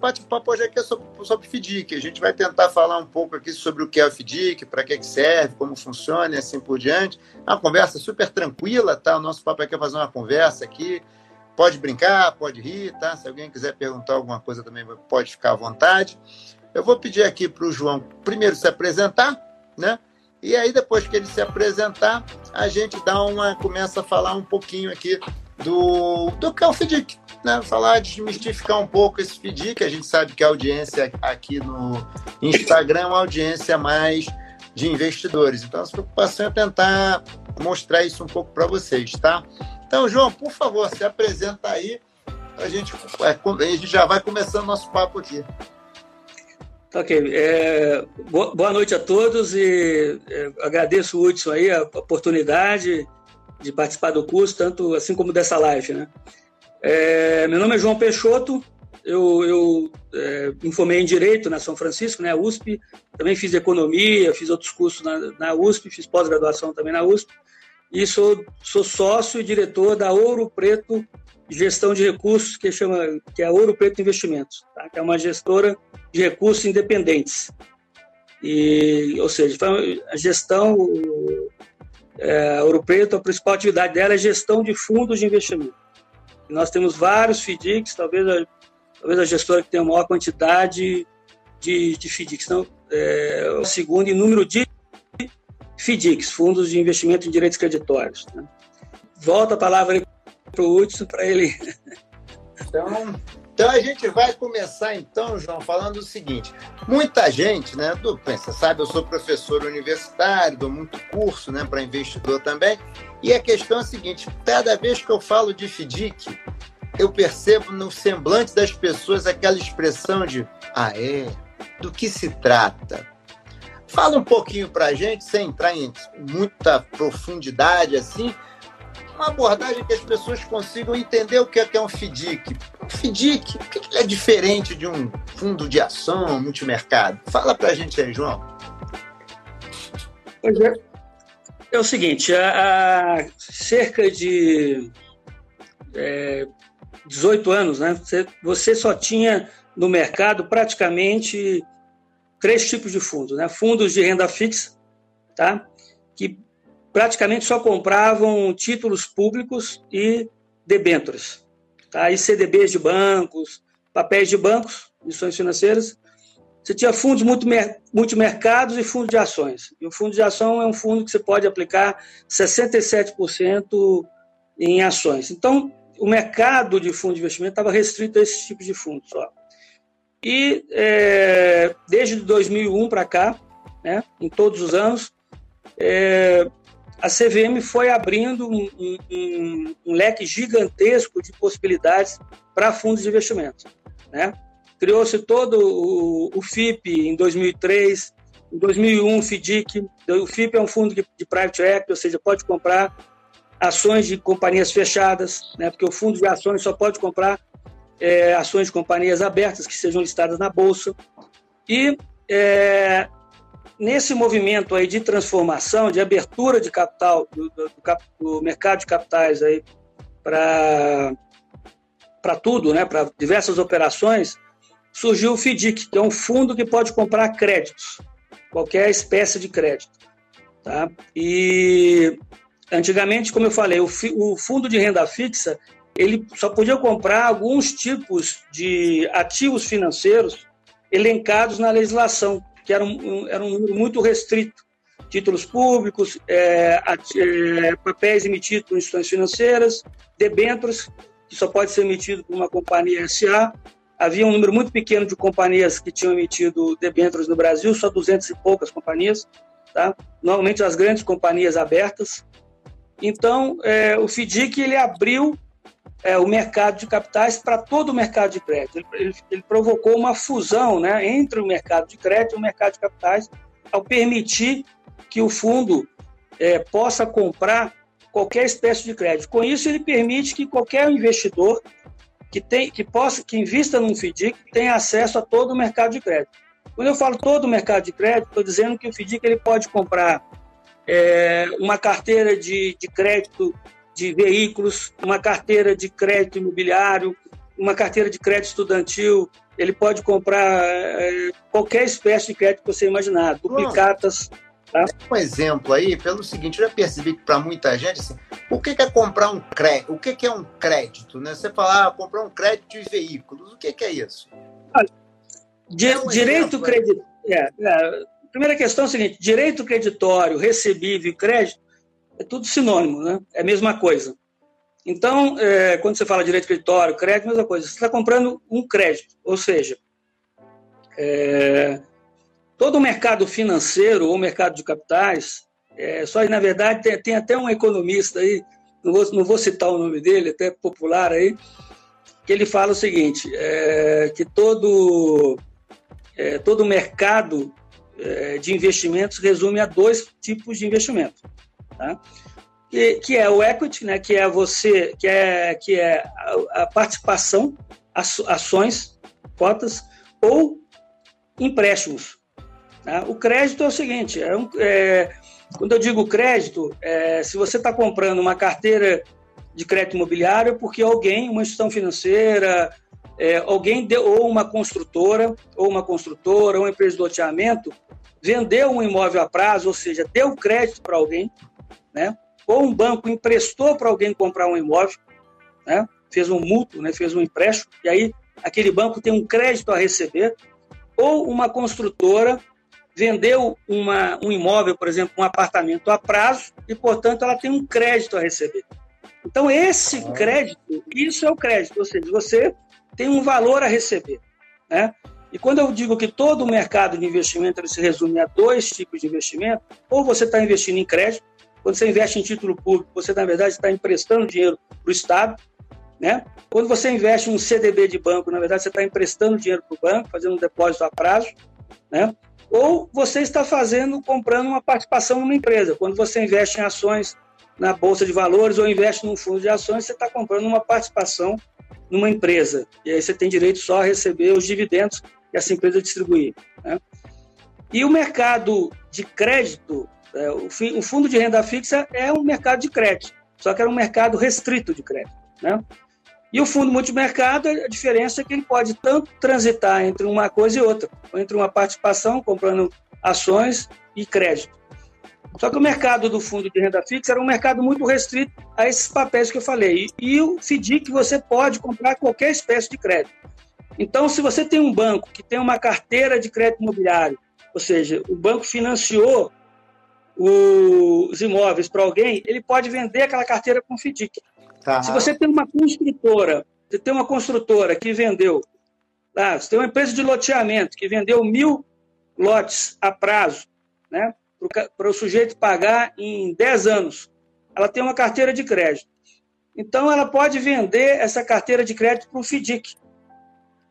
bate-papo hoje aqui é sobre, sobre FDIC. A gente vai tentar falar um pouco aqui sobre o que é o FDIC, para que, que serve, como funciona e assim por diante. É uma conversa super tranquila, tá? O nosso papo aqui é fazer uma conversa aqui. Pode brincar, pode rir, tá? Se alguém quiser perguntar alguma coisa também, pode ficar à vontade. Eu vou pedir aqui para o João primeiro se apresentar, né? E aí, depois que ele se apresentar, a gente dá uma, começa a falar um pouquinho aqui do, do que é o FDIC, né? Falar, desmistificar um pouco esse FDIC, a gente sabe que a audiência aqui no Instagram é uma audiência mais de investidores. Então, a preocupação é tentar mostrar isso um pouco para vocês, tá? Então, João, por favor, se apresenta aí, a gente, é, a gente já vai começando nosso papo aqui. Tá ok. É, boa noite a todos e é, agradeço o Hudson aí a oportunidade de participar do curso, tanto assim como dessa live. Né? É, meu nome é João Peixoto, eu, eu é, me formei em Direito na São Francisco, né, USP, também fiz Economia, fiz outros cursos na, na USP, fiz pós-graduação também na USP, e sou, sou sócio e diretor da Ouro Preto Gestão de Recursos, que, chama, que é Ouro Preto Investimentos, tá? que é uma gestora de recursos independentes. E, ou seja, a gestão, é, Ouro Preto, a principal atividade dela é gestão de fundos de investimento. Nós temos vários FDICs, talvez a, talvez a gestora que tenha a maior quantidade de, de FDICs. Então, é, o segundo em número de FDICs, Fundos de Investimento em Direitos Creditórios. Né? Volta a palavra para o Hudson, para ele. Então, então a gente vai começar então, João, falando o seguinte: muita gente, né? Do, você sabe, eu sou professor universitário, dou muito curso, né, para investidor também. E a questão é a seguinte: cada vez que eu falo de FDIC, eu percebo no semblante das pessoas aquela expressão de ah é, do que se trata? Fala um pouquinho para a gente, sem entrar em muita profundidade assim, uma abordagem que as pessoas consigam entender o que é, que é um FDIC. Um FDIC, o que é diferente de um fundo de ação multimercado? Fala para a gente aí, João. Pois é. É o seguinte, há cerca de é, 18 anos, né, você só tinha no mercado praticamente três tipos de fundos, né? Fundos de renda fixa, tá? Que praticamente só compravam títulos públicos e debêntures, tá? e CDBs de bancos, papéis de bancos, missões financeiras. Você tinha fundos multimercados e fundos de ações. E o fundo de ação é um fundo que você pode aplicar 67% em ações. Então, o mercado de fundo de investimento estava restrito a esse tipo de fundo só. E é, desde 2001 para cá, né, em todos os anos, é, a CVM foi abrindo um, um, um leque gigantesco de possibilidades para fundos de investimento. Né? Criou-se todo o, o, FIP em 2003, em 2001 o FDIC. O FIP é um fundo de, de private equity, ou seja, pode comprar ações de companhias fechadas, né? porque o fundo de ações só pode comprar é, ações de companhias abertas que sejam listadas na bolsa. E é, nesse movimento aí de transformação, de abertura de capital, do, do, do mercado de capitais aí para tudo, né, para diversas operações, surgiu o FDIC, que é um fundo que pode comprar créditos, qualquer espécie de crédito. Tá? E antigamente, como eu falei, o, o fundo de renda fixa ele só podia comprar alguns tipos de ativos financeiros elencados na legislação que era um, era um número muito restrito. Títulos públicos, é, é, papéis emitidos por instituições financeiras, debêntures, que só pode ser emitido por uma companhia SA. Havia um número muito pequeno de companhias que tinham emitido debêntures no Brasil, só 200 e poucas companhias. Tá? Normalmente as grandes companhias abertas. Então, é, o FDIC ele abriu é, o mercado de capitais para todo o mercado de crédito. Ele, ele, ele, provocou uma fusão né, entre o mercado de crédito e o mercado de capitais, ao permitir que o fundo é, possa comprar qualquer espécie de crédito. Com isso, ele permite que qualquer investidor que, tem, que, possa, que invista num FDIC tenha acesso a todo o mercado de crédito. Quando eu falo todo o mercado de crédito, estou dizendo que o FDIC ele pode comprar é, uma carteira de, de crédito de veículos, uma carteira de crédito imobiliário, uma carteira de crédito estudantil ele pode comprar é, qualquer espécie de crédito que você imaginar, duplicatas. Tá? Um exemplo aí, pelo seguinte, eu já percebi que para muita gente, assim, o que é comprar um crédito? O que é um crédito? Né? Você fala, ah, comprar um crédito de veículos, o que é isso? Di é um direito creditório. É, é, primeira questão é a seguinte: direito creditório, recebível e crédito é tudo sinônimo, né? É a mesma coisa. Então, é, quando você fala direito creditório, crédito, mesma coisa. Você está comprando um crédito, ou seja, é, todo o mercado financeiro ou mercado de capitais, é, só na verdade tem, tem, até um economista aí, não vou, não vou citar o nome dele, até popular aí, que ele fala o seguinte, é, que todo é, todo mercado é, de investimentos resume a dois tipos de investimento, tá? que, que é o equity, né, que é você, que é, que é a, a participação, ações, cotas, ou empréstimos. Tá? O crédito é o seguinte, é um, é, quando eu digo crédito, é, se você está comprando uma carteira de crédito imobiliário, é porque alguém, uma instituição financeira, é, alguém deu, ou uma construtora, ou uma construtora, ou uma empresa de loteamento, vendeu um imóvel a prazo, ou seja, deu crédito para alguém, né? ou um banco emprestou para alguém comprar um imóvel, né? fez um mútuo, né? fez um empréstimo, e aí aquele banco tem um crédito a receber, ou uma construtora vendeu uma, um imóvel, por exemplo, um apartamento a prazo, e, portanto, ela tem um crédito a receber. Então, esse ah. crédito, isso é o crédito, ou seja, você tem um valor a receber. Né? E quando eu digo que todo o mercado de investimento se resume a dois tipos de investimento, ou você está investindo em crédito, quando você investe em título público, você, na verdade, está emprestando dinheiro para o Estado. Né? Quando você investe em um CDB de banco, na verdade, você está emprestando dinheiro para o banco, fazendo um depósito a prazo. Né? Ou você está fazendo, comprando uma participação numa empresa. Quando você investe em ações na Bolsa de Valores ou investe num fundo de ações, você está comprando uma participação numa empresa. E aí você tem direito só a receber os dividendos que essa empresa distribuir. Né? E o mercado de crédito, é, o, o, fundo de renda fixa é um mercado de crédito, só que era um mercado restrito de crédito. Né? E o fundo multimercado, a diferença é que ele pode tanto transitar entre uma coisa e outra, entre uma participação, comprando ações e crédito. Só que o mercado do fundo de renda fixa era um mercado muito restrito a esses papéis que eu falei. E, e o FDIC você pode comprar qualquer espécie de crédito. Então, se você tem um banco que tem uma carteira de crédito imobiliário, ou seja, o banco financiou os imóveis para alguém, ele pode vender aquela carteira com FDIC. Tá. Se você tem uma construtora, você tem uma construtora que vendeu, ah, você tem uma empresa de loteamento que vendeu mil lotes a prazo, né, para o sujeito pagar em 10 anos, ela tem uma carteira de crédito. Então, ela pode vender essa carteira de crédito para um FDIC.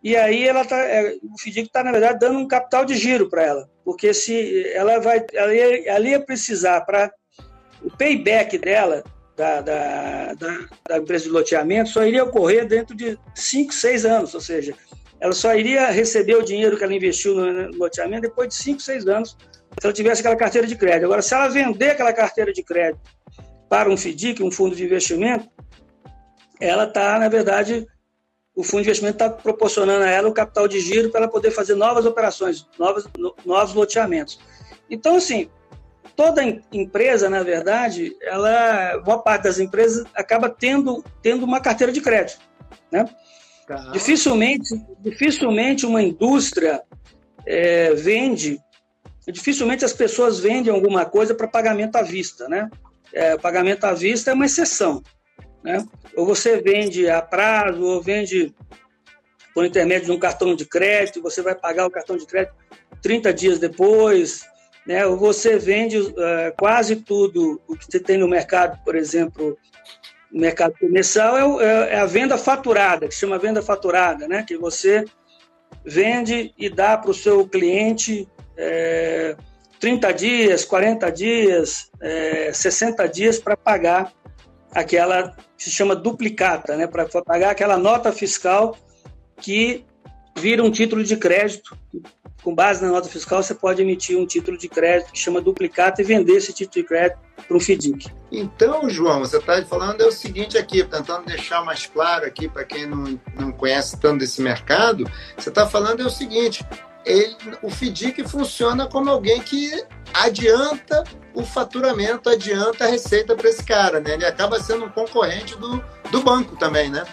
E aí ela tá, é, o FDIC está, na verdade, dando um capital de giro para ela. Porque se ela vai. Ela ia, ela ia precisar para. O payback dela, da, da, da, da, empresa de loteamento, só iria ocorrer dentro de 5, 6 anos. Ou seja, ela só iria receber o dinheiro que ela investiu no loteamento depois de 5, 6 anos, se ela tivesse aquela carteira de crédito. Agora, se ela vender aquela carteira de crédito para um FDIC, um fundo de investimento, ela está, na verdade, o fundo de investimento está proporcionando a ela o capital de giro para ela poder fazer novas operações, novos, novos loteamentos. Então, assim, toda empresa, na verdade, ela, boa parte das empresas acaba tendo, tendo uma carteira de crédito, né? Dificilmente, dificilmente uma indústria é, vende, dificilmente as pessoas vendem alguma coisa para pagamento à vista, né? É, pagamento à vista é uma exceção. Né? Ou você vende a prazo, ou vende por intermédio de um cartão de crédito, você vai pagar o cartão de crédito 30 dias depois, né? ou você vende uh, quase tudo o que você tem no mercado, por exemplo, no mercado comercial, é, é, é a venda faturada, que se chama venda faturada, né? que você vende e dá para o seu cliente é, 30 dias, 40 dias, é, 60 dias para pagar aquela que se chama duplicata, né, para pagar aquela nota fiscal que vira um título de crédito. Com base na nota fiscal, você pode emitir um título de crédito que chama duplicata e vender esse título de crédito para um FDIC. Então, João, você está falando é o seguinte aqui, tentando deixar mais claro aqui para quem não, não conhece tanto desse mercado, você está falando é o seguinte, ele, o FDIC funciona como alguém que adianta o faturamento, adianta a receita para esse cara, né? Ele acaba sendo um concorrente do, do banco também, né?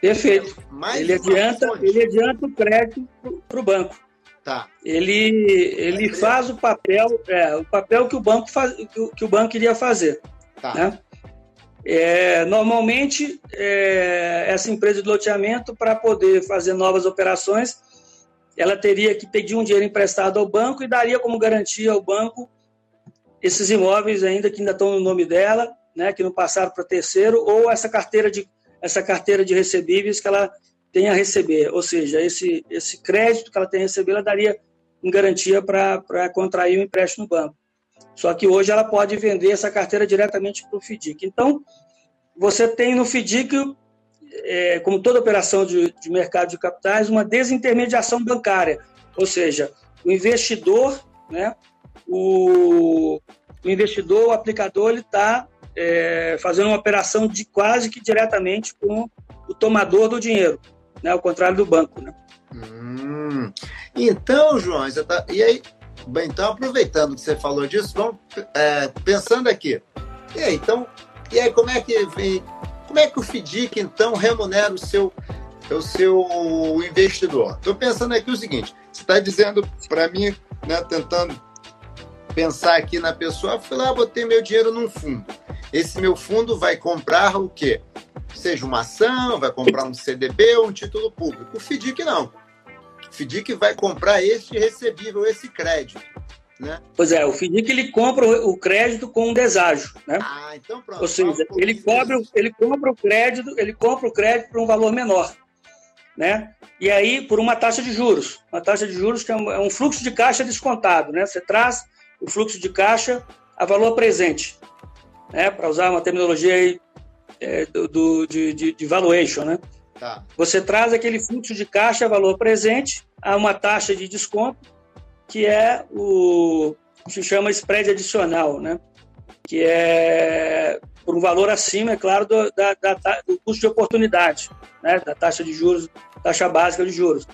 Perfeito. É ele adianta, ele adianta o crédito para o banco. Tá. Ele, ele faz o papel, é, o papel que o banco faz, que, que o banco iria fazer. Tá. Né? É, normalmente, é, essa empresa de loteamento, para poder fazer novas operações, ela teria que pedir um dinheiro emprestado ao banco e daria como garantia ao banco esses imóveis ainda que ainda estão no nome dela, né, que não passaram para terceiro, ou essa carteira de essa carteira de recebíveis que ela tem a receber, ou seja, esse esse crédito que ela tem a receber, ela daria em garantia para contrair um empréstimo no banco. Só que hoje ela pode vender essa carteira diretamente para o FDIC. Então, você tem no FDIC é, como toda operação de, de mercado de capitais, uma desintermediação bancária, ou seja, o investidor, né, o, o investidor, o aplicador, ele está é, fazendo uma operação de quase que diretamente com o tomador do dinheiro, né, ao contrário do banco. Né? Hum, então, João, tá, e aí, bem, então aproveitando que você falou disso, vamos é, pensando aqui. E aí, então, e aí como é que vem como é que o FDIC, então, remunera o seu, o seu investidor? Estou pensando aqui o seguinte: você está dizendo para mim, né, tentando pensar aqui na pessoa, fui lá, botei meu dinheiro num fundo. Esse meu fundo vai comprar o quê? Seja uma ação, vai comprar um CDB ou um título público. O FDIC não. O FDIC vai comprar este recebível, esse crédito. Né? Pois é, o FDIC ele compra o crédito com um deságio, né? Ah, então pronto. Ou seja, ele compra, ele compra o crédito, ele compra o crédito por um valor menor, né? E aí por uma taxa de juros, uma taxa de juros que é um, é um fluxo de caixa descontado, né? Você traz o fluxo de caixa a valor presente, né? Para usar uma terminologia aí, é, do, do de, de, de, valuation, né? Tá. Você traz aquele fluxo de caixa a valor presente a uma taxa de desconto que é o que se chama spread adicional, né? que é por um valor acima, é claro, do, da, da, do custo de oportunidade, né? da taxa de juros, taxa básica de juros.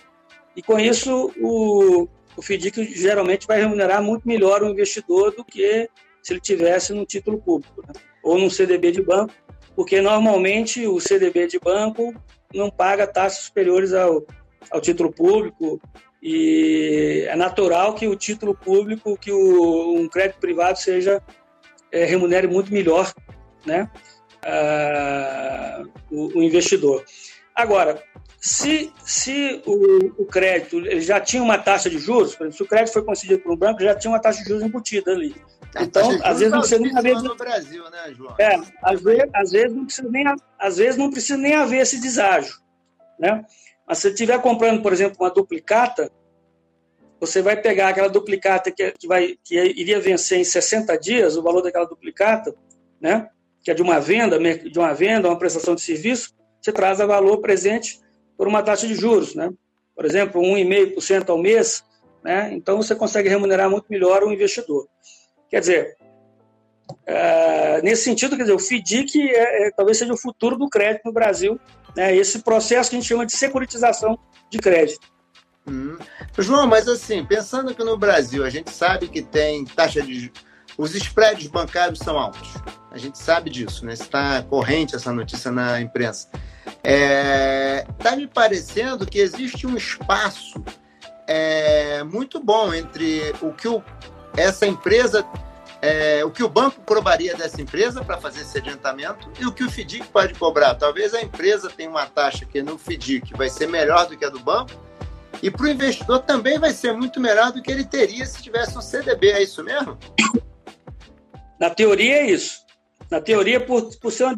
E com isso, o, o FDIC geralmente vai remunerar muito melhor o investidor do que se ele tivesse no título público, né? ou num CDB de banco, porque normalmente o CDB de banco não paga taxas superiores ao, ao título público e é natural que o título público, que o, um crédito privado seja é, remunere muito melhor né, o, o, investidor. Agora, se, se o, o, crédito ele já tinha uma taxa de juros, por exemplo, se o crédito foi concedido por um banco, já tinha uma taxa de juros embutida ali. Então, às vezes não precisa nem haver. No Brasil, né, João? É, às vezes, às vezes não precisa nem, às vezes não precisa nem haver esse deságio, né? Mas se você estiver comprando, por exemplo, uma duplicata, você vai pegar aquela duplicata que, que, vai, que iria vencer em 60 dias, o valor daquela duplicata, né? que é de uma venda, de uma venda, uma prestação de serviço, você traz a valor presente por uma taxa de juros, né? Por exemplo, 1,5% ao mês, né? Então você consegue remunerar muito melhor o investidor. Quer dizer, é, nesse sentido, quer dizer, o FDIC é, é, talvez seja o futuro do crédito no Brasil, né? Esse processo que a gente chama de securitização de crédito. Hum. João, mas assim, pensando que no Brasil a gente sabe que tem taxa de. Os spreads bancários são altos. A gente sabe disso, né? Está corrente essa notícia na imprensa. Está é... Tá me parecendo que existe um espaço é, muito bom entre o que o, essa empresa é, o que o banco cobraria dessa empresa para fazer esse adiantamento e o que o FDIC pode cobrar. Talvez a empresa tenha uma taxa que no FDIC vai ser melhor do que a do banco, e para o investidor também vai ser muito melhor do que ele teria se tivesse um CDB, é isso mesmo? Na teoria é isso. Na teoria, por, por ser uma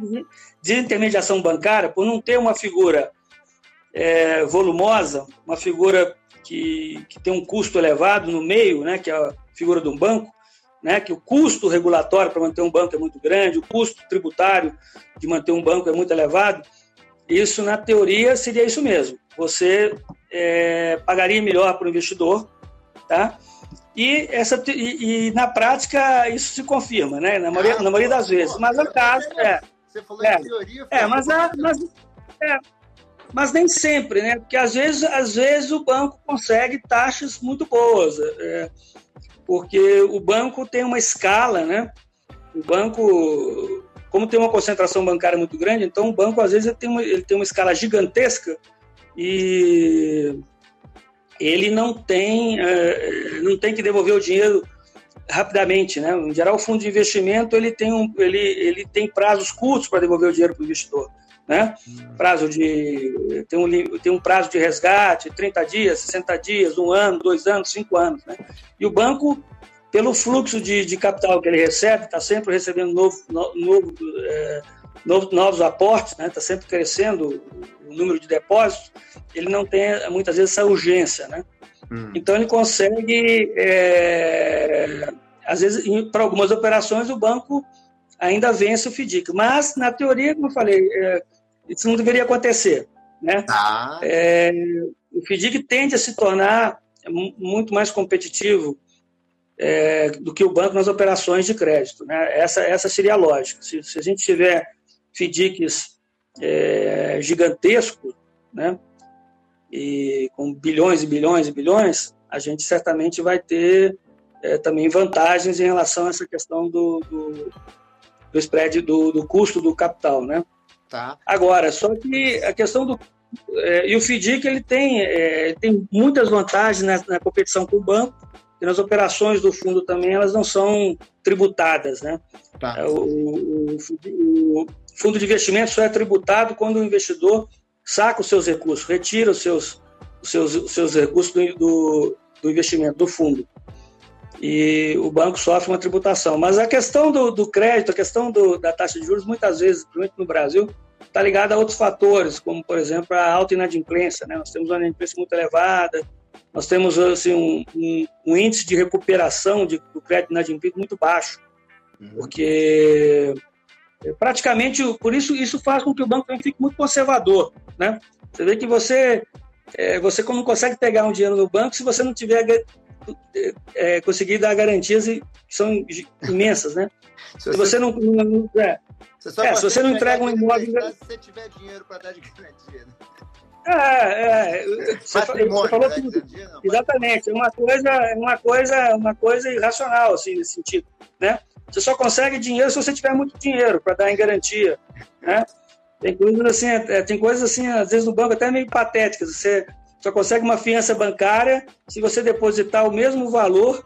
desintermediação bancária, por não ter uma figura é, volumosa, uma figura que, que tem um custo elevado no meio, né, que é a figura de um banco, né, que o custo regulatório para manter um banco é muito grande, o custo tributário de manter um banco é muito elevado, isso, na teoria, seria isso mesmo. Você é, pagaria melhor para o investidor, tá? E, essa, e, e, na prática isso se confirma, né? Na maioria, ah, na maioria das vezes. Mas no caso, é. Você falou é, em teoria. É, mas, a, mas, é, mas nem sempre, né? Porque às vezes, às vezes o banco consegue taxas muito boas, é, porque o banco tem uma escala, né? O banco, como tem uma concentração bancária muito grande, então o banco às vezes ele tem uma, ele tem uma escala gigantesca e ele não tem, é, não tem que devolver o dinheiro rapidamente, né? Em geral, o fundo de investimento ele tem, um, ele, ele tem prazos curtos para devolver o dinheiro para o investidor, né? Prazo de tem um, tem um prazo de resgate, 30 dias, 60 dias, um ano, dois anos, cinco anos, né? E o banco, pelo fluxo de, de capital que ele recebe, está sempre recebendo novo, novo, é, novo, novos aportes, né? Está sempre crescendo o número de depósitos. Ele não tem muitas vezes essa urgência, né? Hum. Então ele consegue, é, às vezes, para algumas operações, o banco ainda vence o FDIC. Mas, na teoria, como eu falei, é, isso não deveria acontecer. Né? Ah. É, o FDIC tende a se tornar muito mais competitivo é, do que o banco nas operações de crédito. Né? Essa, essa seria a lógica. Se, se a gente tiver FDICs é, gigantescos, né? e com bilhões e bilhões e bilhões, a gente certamente vai ter é, também vantagens em relação a essa questão do, do, do spread, do, do, custo do capital, né? Tá. Agora, só que a questão do... É, e o FDIC, ele tem, é, tem muitas vantagens na, na, competição com o banco, e nas operações do fundo também, elas não são tributadas, né? Tá. É, o, o, o fundo de investimento só é tributado quando o investidor saca os seus recursos, retira os seus, os seus, os seus recursos do, do, do, investimento, do fundo. E o banco sofre uma tributação. Mas a questão do, do crédito, a questão do, da taxa de juros, muitas vezes, principalmente no Brasil, está ligada a outros fatores, como, por exemplo, a alta inadimplência. Né? Nós temos uma inadimplência muito elevada, nós temos assim, um, um, um índice de recuperação de, do crédito inadimplido muito baixo, uhum. porque é, praticamente, por isso, isso faz com que o banco fique muito conservador, né? Você vê que você, é, você não consegue pegar um dinheiro no banco se você não tiver é, é conseguir dar garantias que são imensas, né? Se, se você, não, não é, você é, se você não entrega um imóvel, se você tiver dinheiro para dar de garantia. Né? É, é. Você, você falou né? tudo. Exatamente. É uma coisa, é uma coisa, uma coisa irracional, assim, nesse sentido, né? Você só consegue dinheiro se você tiver muito dinheiro para dar em garantia, né? Tem coisas assim, é, tem coisas assim, às vezes no banco até meio patéticas. Você só consegue uma fiança bancária se você depositar o mesmo valor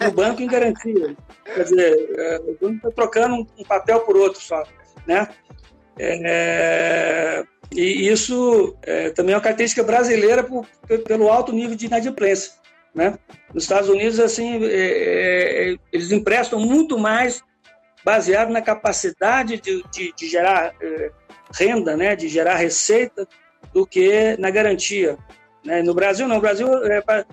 no banco em garantia. Quer dizer, é, o banco está trocando um papel por outro só, né? É, e isso é, também é uma característica brasileira por, pelo alto nível de inadimplência. Né? Nos Estados Unidos, assim, é, é, eles emprestam muito mais baseado na capacidade de, de, de gerar é, renda, né? de gerar receita, do que na garantia. Né? No Brasil, não. No Brasil, é pra,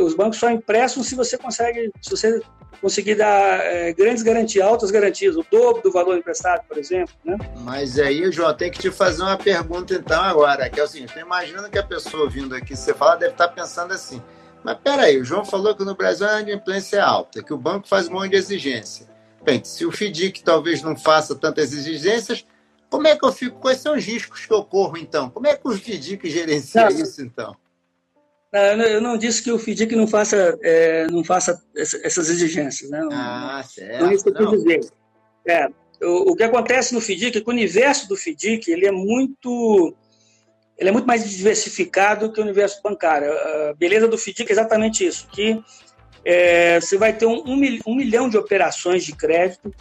os bancos só emprestam se você consegue, se você conseguir dar é, grandes garantias, altas garantias, o dobro do valor emprestado, por exemplo. Né? Mas aí, João, tem que te fazer uma pergunta então agora, que é o seguinte, imaginando que a pessoa vindo aqui, você fala, deve estar pensando assim, mas peraí, o João falou que no Brasil a inadimplência é alta, que o banco faz um monte de exigência. Bem, se o FDIC talvez não faça tantas exigências, como é que eu fico? Quais são os riscos que ocorram, então? Como é que o FDIC gerencia não, isso, então? Não, eu não disse que o FDIC não faça, é, não faça essas exigências. Né? Ah, certo. Não é isso que eu quis dizer. É, o, o, que acontece no FDIC é que o universo do FDIC ele é muito ele é muito mais diversificado que o universo bancário. A beleza do FDIC é exatamente isso, que é, você vai ter um, um, milhão de operações de crédito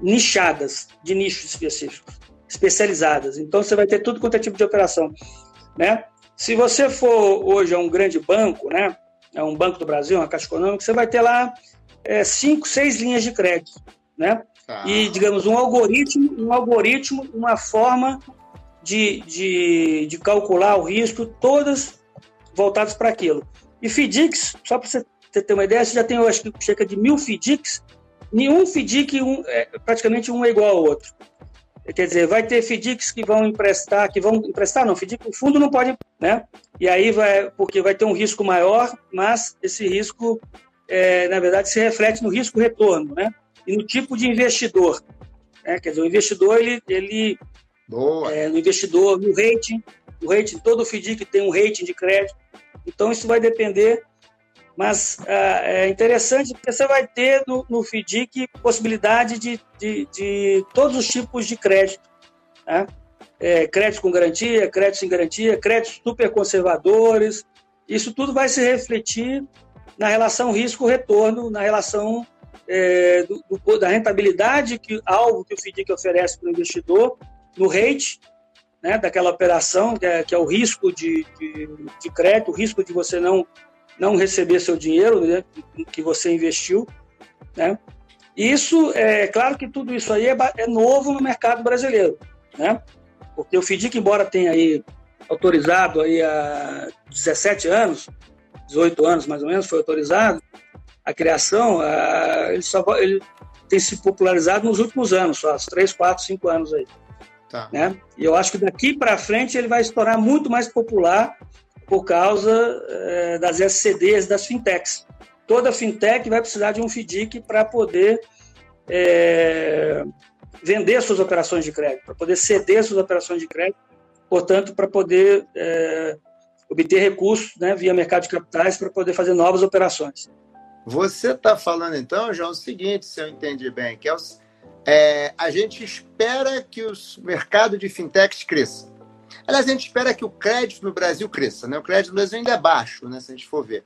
nichadas, de nichos específicos, especializadas. Então, você vai ter tudo quanto é tipo de operação. Né? Se você for hoje a um grande banco, né, é um banco do Brasil, uma caixa econômica, você vai ter lá é, cinco, seis linhas de crédito. Né? Ah. E, digamos, um algoritmo, um algoritmo, uma forma de, de, de calcular o risco, todas voltadas para aquilo. E FDICs, só para você ter uma ideia, você já tem, eu acho que cerca de mil FDICs, nenhum FDIC um, é, praticamente um é igual ao outro. Quer dizer, vai ter FDICs que vão emprestar, que vão emprestar, não, FDIC, o fundo não pode, né? E aí vai, porque vai ter um risco maior, mas esse risco, é, na verdade, se reflete no risco-retorno, né? E no tipo de investidor. Né? Quer dizer, o investidor, ele, ele Boa. É, no investidor, no rating, o rating, todo FDIC tem um rating de crédito, então isso vai depender mas ah, é interessante porque você vai ter no, no FDIC possibilidade de, de, de, todos os tipos de crédito. Né? É, crédito com garantia, crédito sem garantia, créditos super conservadores. Isso tudo vai se refletir na relação risco-retorno, na relação é, do, do, da rentabilidade que alvo que o FDIC oferece para o investidor, no rate né, daquela operação, que é, que é o risco de, de, de crédito, o risco de você não não receber seu dinheiro né, que você investiu, né? Isso é claro que tudo isso aí é, é novo no mercado brasileiro, né? Porque o FDIC, embora tenha aí autorizado aí há 17 anos, 18 anos mais ou menos, foi autorizado a criação, a, ele, só, ele tem se popularizado nos últimos anos, só, uns 3, 4, 5 anos aí. Tá. Né? E eu acho que daqui para frente ele vai se tornar muito mais popular por causa é, das SCDs, das fintechs. Toda fintech vai precisar de um FDIC para poder é, vender suas operações de crédito, para poder ceder suas operações de crédito, portanto, para poder é, obter recursos né, via mercado de capitais para poder fazer novas operações. Você está falando, então, João, o seguinte, se eu entendi bem, que é, o, é a gente espera que o mercado de fintechs cresça. Aliás, a gente espera que o crédito no Brasil cresça, né? O crédito no Brasil ainda é baixo, né? Se a gente for ver.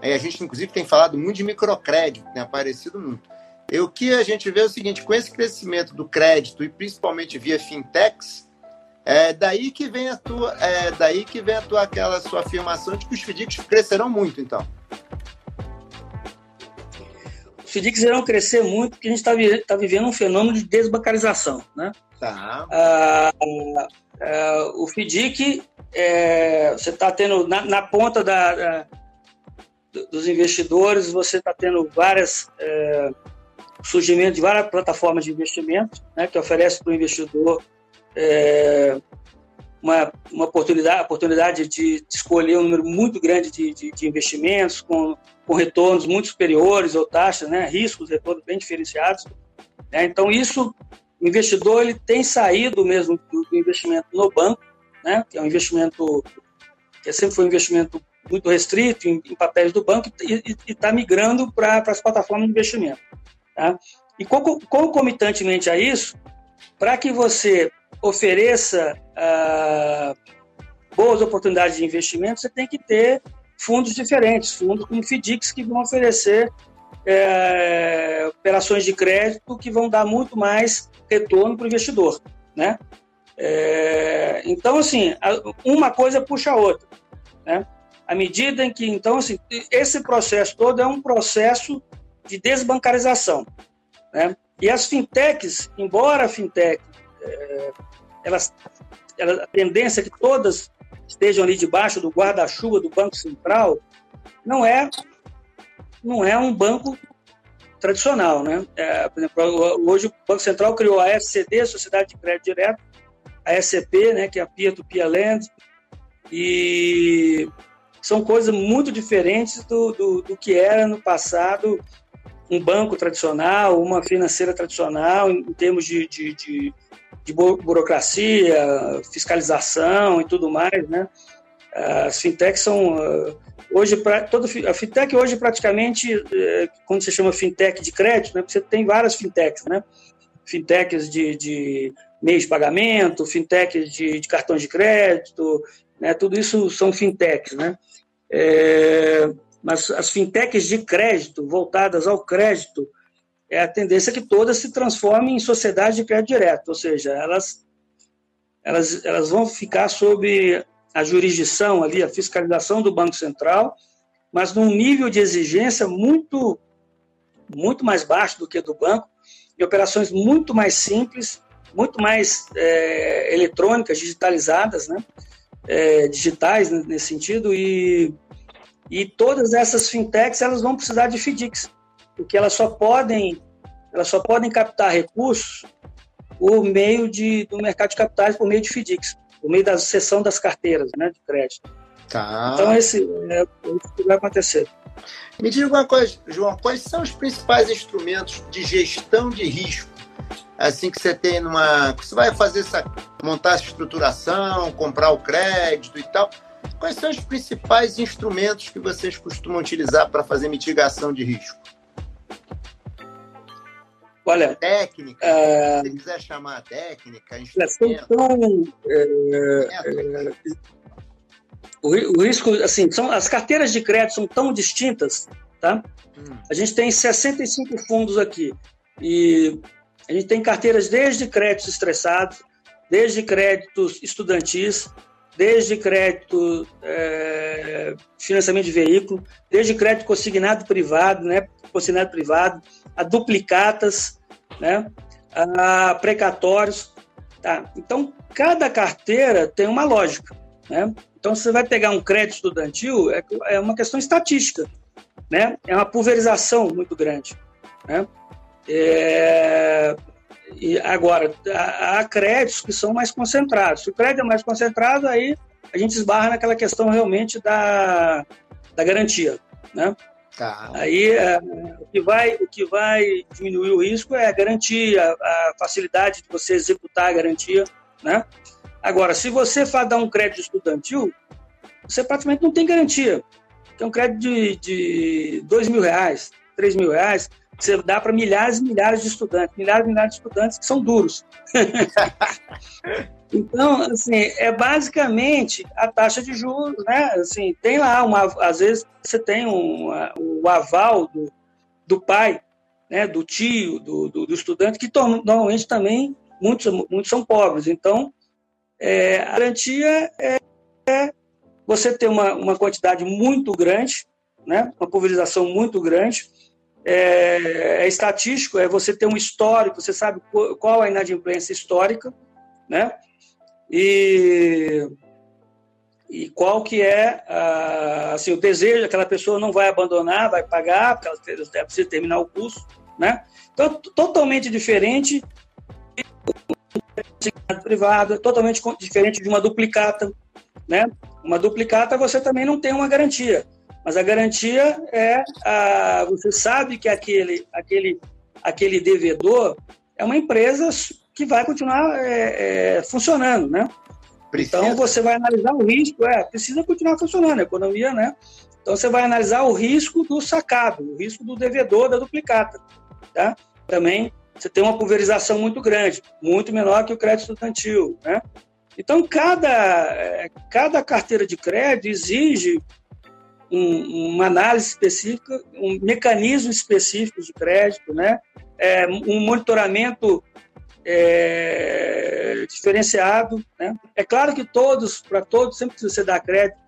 Aí a gente, inclusive, tem falado muito de microcrédito, tem aparecido muito. E o que a gente vê é o seguinte, com esse crescimento do crédito e principalmente via fintechs, é daí que vem a tua, é daí que vem a tua aquela sua afirmação de que os FDICs crescerão muito, então. Os FDICs irão crescer muito porque a gente está tá vivendo um fenômeno de desbancarização, né? Tá. Ah, o FDIC, é, você está tendo na, na ponta da, da, dos investidores, você está tendo várias é, surgimento de várias plataformas de investimento né, que oferecem para o investidor é, uma, uma oportunidade, oportunidade de, de, escolher um número muito grande de, de, de, investimentos com, com retornos muito superiores ou taxas, né, riscos, retornos bem diferenciados. Né, então, isso o investidor ele tem saído mesmo do, investimento no banco, né, que é um investimento que sempre foi um investimento muito restrito em, em papéis do banco e está migrando para as plataformas de investimento. Tá? E concomitantemente a isso, para que você ofereça ah, boas oportunidades de investimento, você tem que ter fundos diferentes, fundos como FDICs que vão oferecer é, operações de crédito que vão dar muito mais retorno para o investidor, né? É, então, assim, uma coisa puxa a outra, né? À medida em que, então, assim, esse processo todo é um processo de desbancarização, né? E as fintechs, embora a fintech, é, elas, ela, a tendência é que todas estejam ali debaixo do guarda-chuva do Banco Central, não é não é um banco tradicional, né? É, por exemplo, hoje o Banco Central criou a SCD, Sociedade de Crédito Direto, a SCP, né, que é a Peer to Peer Land, e são coisas muito diferentes do, do, do, que era no passado um banco tradicional, uma financeira tradicional, em, termos de, de, de, de burocracia, fiscalização e tudo mais, né? As fintechs são Hoje, pra, todo, a fintech hoje praticamente, é, quando você chama fintech de crédito, né, você tem várias fintechs, né? Fintechs de, de meios de pagamento, fintechs de, de cartões de crédito, né? Tudo isso são fintechs, né? É, mas as fintechs de crédito, voltadas ao crédito, é a tendência que todas se transformem em sociedades de crédito direto, ou seja, elas, elas, elas vão ficar sob a jurisdição ali, a fiscalização do Banco Central, mas num nível de exigência muito, muito mais baixo do que do banco, e operações muito mais simples, muito mais é, eletrônicas, digitalizadas, né? É, digitais né, nesse sentido, e, e todas essas fintechs elas vão precisar de FDICs, porque elas só podem, elas só podem captar recursos por meio de, do mercado de capitais, por meio de FDICs, por meio da cessão das carteiras né, de crédito. Tá. Então, esse é o que vai acontecer. Me diga uma coisa, João, quais são os principais instrumentos de gestão de risco? Assim que você tem numa. Você vai fazer essa. montar essa estruturação, comprar o crédito e tal. Quais são os principais instrumentos que vocês costumam utilizar para fazer mitigação de risco? Olha, técnica, é... se quiser chamar técnica, instrumento. Então, é, é, o, o, risco, assim, são, as carteiras de crédito são tão distintas, tá? Hum. A gente tem 65 fundos aqui e a gente tem carteiras desde créditos estressados, desde créditos estudantis, desde crédito é, financiamento de veículo, desde crédito consignado privado, né, consignado privado, a duplicatas, né, a precatórios, tá? Então cada carteira tem uma lógica, né? Então você vai pegar um crédito estudantil é, é uma questão estatística, né? É uma pulverização muito grande, né? É, e agora, há créditos que são mais concentrados. Se o crédito é mais concentrado, aí a gente esbarra naquela questão realmente da, da garantia, né? Tá. Aí é, o, que vai, o que vai diminuir o risco é a garantia, a facilidade de você executar a garantia, né? Agora, se você for dar um crédito estudantil, você praticamente não tem garantia. Tem um crédito de, de dois mil reais, três mil reais, você dá para milhares e milhares de estudantes, milhares e milhares de estudantes que são duros. então, assim, é basicamente a taxa de juros, né? Assim, tem lá uma, às vezes você tem um, o aval do, do pai, né? Do tio, do, do, do estudante, que normalmente também muitos, muitos são pobres. Então, é, a garantia é, é você ter uma, uma quantidade muito grande, né? Uma pulverização muito grande é, é, estatístico, é você ter um histórico, você sabe qual é a inadimplência histórica, né? E, e qual que é assim, o desejo, aquela pessoa não vai abandonar, vai pagar, porque ela precisa terminar o curso, né? Então, totalmente diferente privado, totalmente diferente de uma duplicata, né? Uma duplicata você também não tem uma garantia. Mas a garantia é, a, você sabe que aquele, aquele, aquele devedor é uma empresa que vai continuar é, é, funcionando, né? Precisa. Então você vai analisar o risco, é, precisa continuar funcionando a economia, né? Então você vai analisar o risco do sacado, o risco do devedor da duplicata, tá? Também você tem uma pulverização muito grande, muito menor que o crédito estudantil, né? Então cada é, cada carteira de crédito exige um, uma análise específica, um mecanismo específico de crédito, né? É, um monitoramento é, diferenciado. Né? É claro que todos, para todos, sempre que você dá crédito,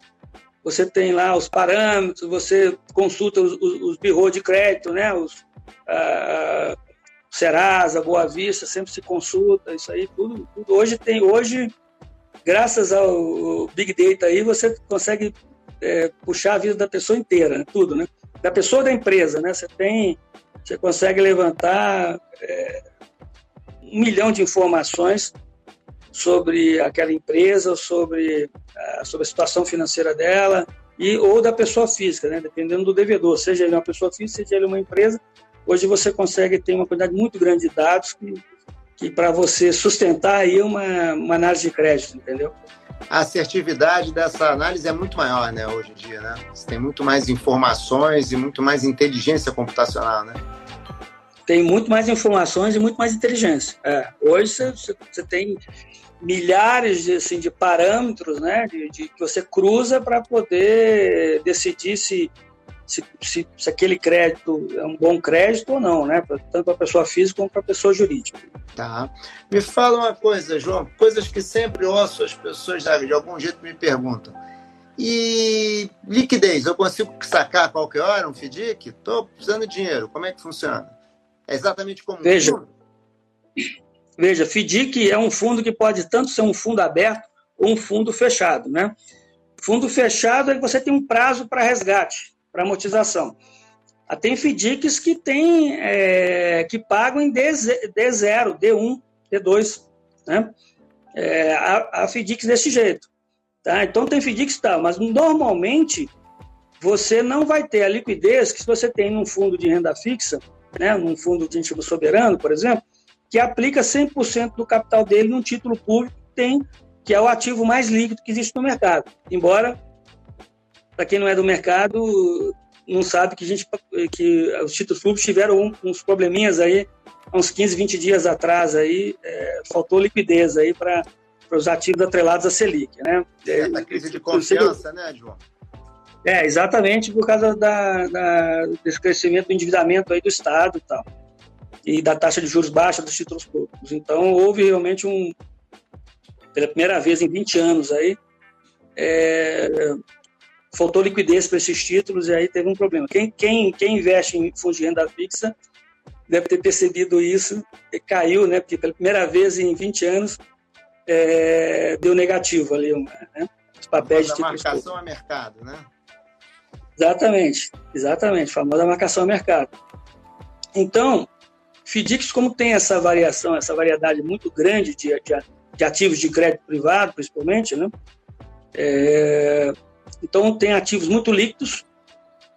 você tem lá os parâmetros, você consulta os, os, os de crédito, né? os a, Serasa, Boa Vista, sempre se consulta, isso aí, tudo, tudo. Hoje tem, hoje, graças ao Big Data aí, você consegue é, puxar a vida da pessoa inteira, né? tudo, né? Da pessoa da empresa, né? Você tem, você consegue levantar é, um milhão de informações sobre aquela empresa, sobre a, sobre a situação financeira dela e ou da pessoa física, né? Dependendo do devedor, seja ele uma pessoa física, seja ele uma empresa. Hoje você consegue ter uma quantidade muito grande de dados que, que para você sustentar aí uma, uma análise de crédito, entendeu? A assertividade dessa análise é muito maior, né, hoje em dia, né? Você tem muito mais informações e muito mais inteligência computacional, né? Tem muito mais informações e muito mais inteligência. É, hoje você, tem milhares de, assim, de parâmetros, né, de, de que você cruza para poder decidir se se, se, se, aquele crédito é um bom crédito ou não, né? Tanto para a pessoa física como para a pessoa jurídica. Tá. Me fala uma coisa, João, coisas que sempre ouço as pessoas de algum jeito me perguntam. E liquidez, eu consigo sacar a qualquer hora um FDIC? Estou precisando de dinheiro, como é que funciona? É exatamente como Veja, Veja, FDIC é um fundo que pode tanto ser um fundo aberto ou um fundo fechado, né? Fundo fechado é que você tem um prazo para resgate para amortização. Tem FDICs que tem, é, que pagam em D0, D1, T2, né? É, a, FDICs desse jeito. Tá? Então tem FDICs tal, mas normalmente você não vai ter a liquidez que se você tem num fundo de renda fixa, né, num fundo de título soberano, por exemplo, que aplica 100% do capital dele num título público que tem, que é o ativo mais líquido que existe no mercado. Embora, para quem não é do mercado, não sabe que, a gente, que os títulos públicos tiveram uns probleminhas aí, uns 15, 20 dias atrás, aí, é, faltou liquidez aí para os ativos atrelados à Selic. Né? É, da crise de confiança, né, João? É, exatamente por causa da, da, desse crescimento do endividamento aí do Estado e tal e da taxa de juros baixa dos títulos públicos. Então, houve realmente um, pela primeira vez em 20 anos aí, é, faltou liquidez para esses títulos e aí teve um problema. Quem, quem, quem investe em fundos de renda fixa deve ter percebido isso e caiu, né? Porque pela primeira vez em 20 anos é, deu negativo ali, né? Os papéis de títulos marcação a mercado, né? Exatamente, exatamente, famosa marcação a mercado. Então, FDICs, como tem essa variação, essa variedade muito grande de, de, de ativos de crédito privado, principalmente, né? É, então, tem ativos muito líquidos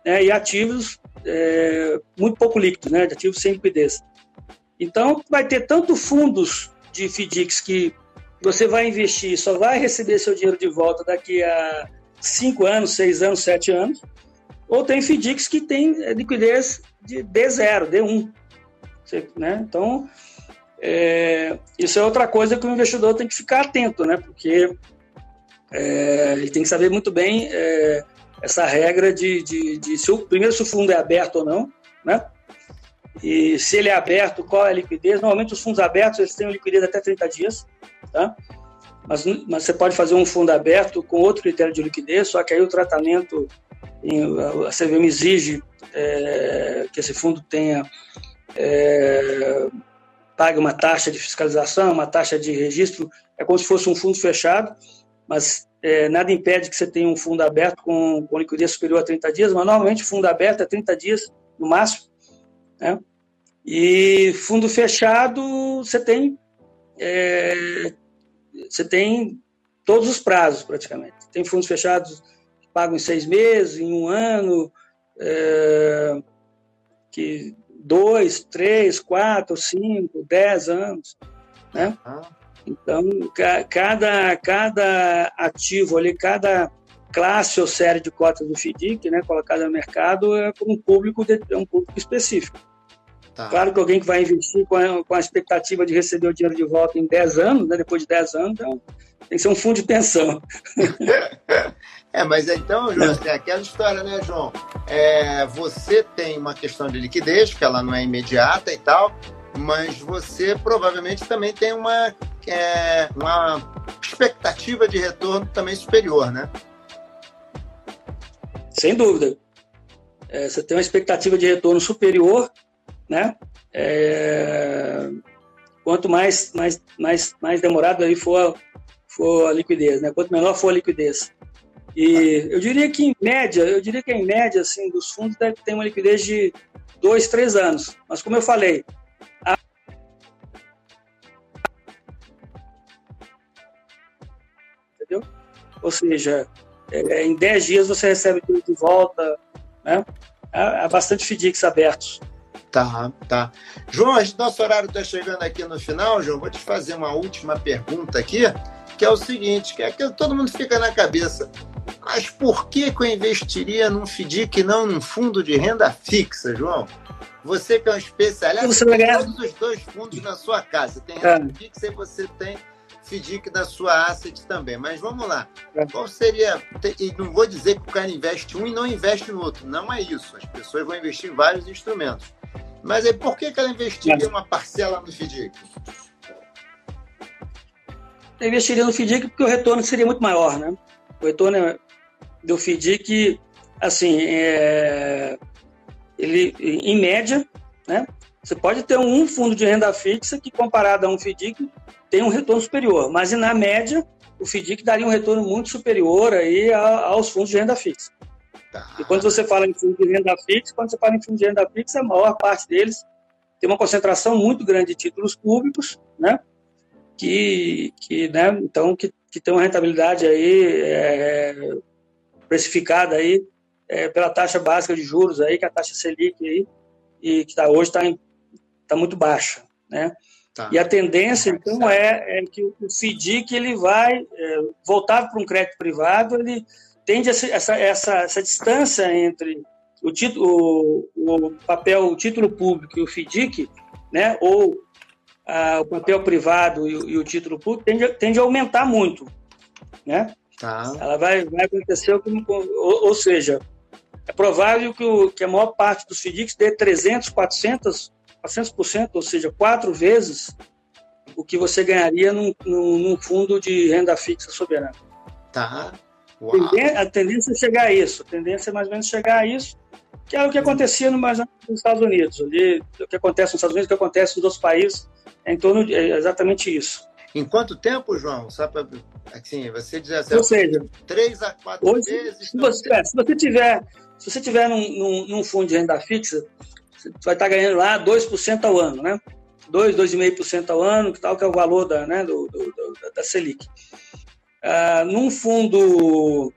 né, e ativos é, muito pouco líquidos, né, de ativos sem liquidez. Então, vai ter tanto fundos de FDICs que você vai investir e só vai receber seu dinheiro de volta daqui a 5 anos, 6 anos, 7 anos, ou tem FDICs que tem liquidez de D0, D1. Você, né? Então, é, isso é outra coisa que o investidor tem que ficar atento, né? Porque é, ele tem que saber muito bem é, essa regra de, de, de se o, primeiro se o fundo é aberto ou não, né? E se ele é aberto, qual é a liquidez? Normalmente os fundos abertos eles têm liquidez até 30 dias, tá? Mas, mas você pode fazer um fundo aberto com outro critério de liquidez, só que aí o tratamento, a CVM exige é, que esse fundo tenha é, pague uma taxa de fiscalização, uma taxa de registro, é como se fosse um fundo fechado, mas é, nada impede que você tenha um fundo aberto com, com liquidez superior a 30 dias, mas normalmente fundo aberto é 30 dias no máximo, né? E fundo fechado, você tem é, você tem todos os prazos praticamente. Tem fundos fechados que pagam em seis meses, em um ano, é, que dois, três, quatro, cinco, dez anos, né? Então, cada, cada ativo ali, cada classe ou série de cotas do FDIC, né, colocada no mercado, é para um público, de, é um público específico. Tá. Claro que alguém que vai investir com a, com a, expectativa de receber o dinheiro de volta em 10 anos, né, depois de 10 anos, então, tem que ser um fundo de pensão. É, mas então, João, é aquela história, né, João? É, você tem uma questão de liquidez, que ela não é imediata e tal, mas você provavelmente também tem uma, é, uma expectativa de retorno também superior, né? Sem dúvida. É, você tem uma expectativa de retorno superior, né? É, quanto mais, mais, mais, mais demorado aí for, for a liquidez, né? Quanto menor for a liquidez. E eu diria que em média, eu diria que em média, assim, dos fundos deve ter uma liquidez de dois, três anos. Mas como eu falei, Ou seja, é, em 10 dias você recebe tudo de volta, né? Há, há bastante FDICs abertos. Tá, tá. João, nosso horário está chegando aqui no final, João. Vou te fazer uma última pergunta aqui, que é o seguinte, que é que todo mundo fica na cabeça. Mas por que, que eu investiria num FDIC e não num fundo de renda fixa, João? Você que é um especialista, você tem todos os dois fundos na sua casa. Tem renda é. fixa e você tem FDIC da sua asset também. Mas vamos lá. É. Qual seria... E não vou dizer que o cara investe um e não investe no outro. Não é isso. As pessoas vão investir em vários instrumentos. Mas aí por que, que ela investiria é. uma parcela no FDIC? Eu investiria no FDIC porque o retorno seria muito maior, né? O retorno do FDIC, assim, é, ele, em média, né, você pode ter um fundo de renda fixa que, comparado a um FDIC, tem um retorno superior, mas na média, o FDIC daria um retorno muito superior aí aos fundos de renda fixa. Tá. E quando você fala em fundo de renda fixa, quando você fala em fundo de renda fixa, a maior parte deles tem uma concentração muito grande de títulos públicos, né? que, que né, então, que, que tem uma rentabilidade aí é, precificada aí é, pela taxa básica de juros aí, que é a taxa Selic aí, e que tá, hoje está tá muito baixa, né? Tá. E a tendência, então, é, é que o FDIC ele vai é, voltar para um crédito privado, ele tende essa, essa, essa, essa distância entre o, título, o, o papel, o título público e o FDIC, né, ou ah, o papel privado e, e, o título público, tende, tende a aumentar muito, né? Tá. Ela vai, vai acontecer, como, ou, ou seja, é provável que, o, que a maior parte dos FDICs dê 300, 400 400%, ou seja, quatro vezes o que você ganharia num, num, fundo de renda fixa soberana. Tá. Uau. A tendência é chegar a isso, a tendência é mais ou menos chegar a isso, que é o que acontecia no, mais nos Estados Unidos. Ali, o que acontece nos Estados Unidos, o que acontece nos outros países, é em torno de é exatamente isso. Em quanto tempo, João? Só para assim, você dizer assim, Ou seja, três a quatro hoje, vezes. Se você, é, se você tiver, se você tiver num, num, num fundo de renda fixa, vai estar ganhando lá 2% ao ano, né? 2, 2,5% ao ano, que tal que é o valor da, né, do, do, do da Selic. Ah, num fundo,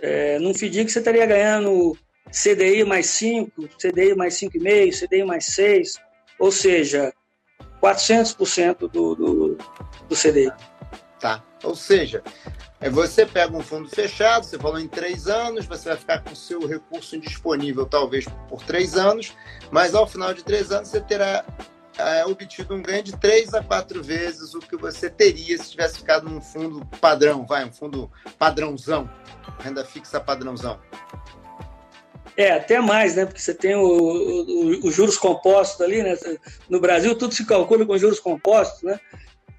é, num FDIC, você estaria ganhando CDI mais 5, CDI mais 5,5, CDI mais 6, ou seja, 400% do, do, do CDI. Tá. Ou seja, é você pega um fundo fechado, você falou em três anos, você vai ficar com o seu recurso indisponível talvez por três anos, mas ao final de três anos você terá é, obtido um ganho de três a quatro vezes o que você teria se tivesse ficado num fundo padrão, vai, um fundo padrãozão, renda fixa padrãozão. É, até mais, né? Porque você tem os juros compostos ali, né? No Brasil tudo se calcula com juros compostos, né?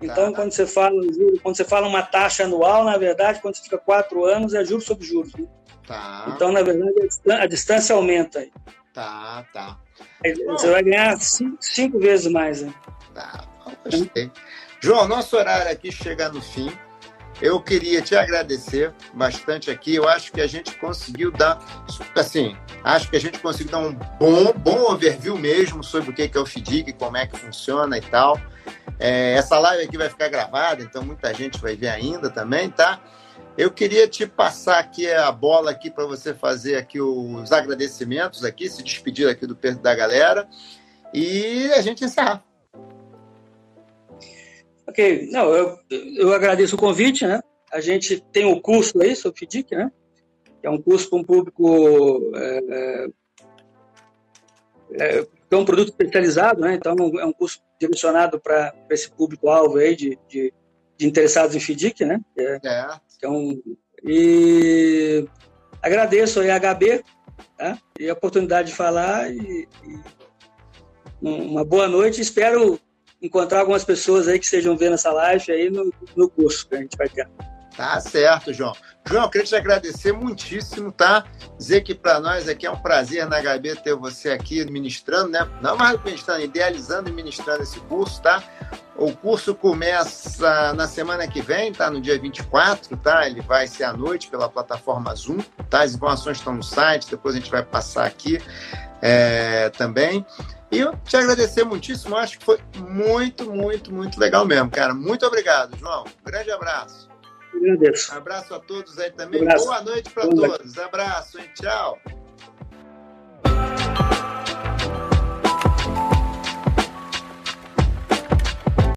Então, tá. quando você fala quando você fala uma taxa anual, na verdade, quando você fica quatro anos, é juros sobre juros. Né? Tá. Então, na verdade, a distância, a distância aumenta. Aí. Tá, tá. Aí, você vai ganhar cinco, cinco, vezes mais. Né? Tá, gostei. João, nosso horário aqui chega no fim. Eu queria te agradecer bastante aqui. Eu acho que a gente conseguiu dar, assim, acho que a gente conseguiu dar um bom, bom overview mesmo sobre o que é o FDIC, como é que funciona e tal. É, essa live aqui vai ficar gravada, então muita gente vai ver ainda também, tá? Eu queria te passar aqui a bola aqui para você fazer aqui os agradecimentos aqui, se despedir aqui do da galera e a gente encerrar. Ok, não, eu, eu agradeço o convite, né? A gente tem o um curso aí sobre FDIC, né? Que é um curso para um público é, é, é um produto especializado, né? Então é um curso direcionado para esse público-alvo aí de, de, de, interessados em FDIC, né? É, é. é um, e agradeço aí a HB tá? e a oportunidade de falar e, e uma boa noite. Espero encontrar algumas pessoas aí que estejam vendo essa live aí no, no curso que a gente vai ter. Tá certo, João. João, eu queria te agradecer muitíssimo, tá? Dizer que para nós aqui é um prazer na HB ter você aqui ministrando, né? Não mais ministrando, idealizando e ministrando esse curso, tá? O curso começa na semana que vem, tá? No dia 24, tá? Ele vai ser à noite pela plataforma Zoom, tá? As informações estão no site, depois a gente vai passar aqui é, também. E eu te agradecer muitíssimo, acho que foi muito, muito, muito legal mesmo, cara. Muito obrigado, João. Um grande abraço. Agradeço. Abraço a todos aí também. Boa noite para todos. Abraço, hein? Tchau.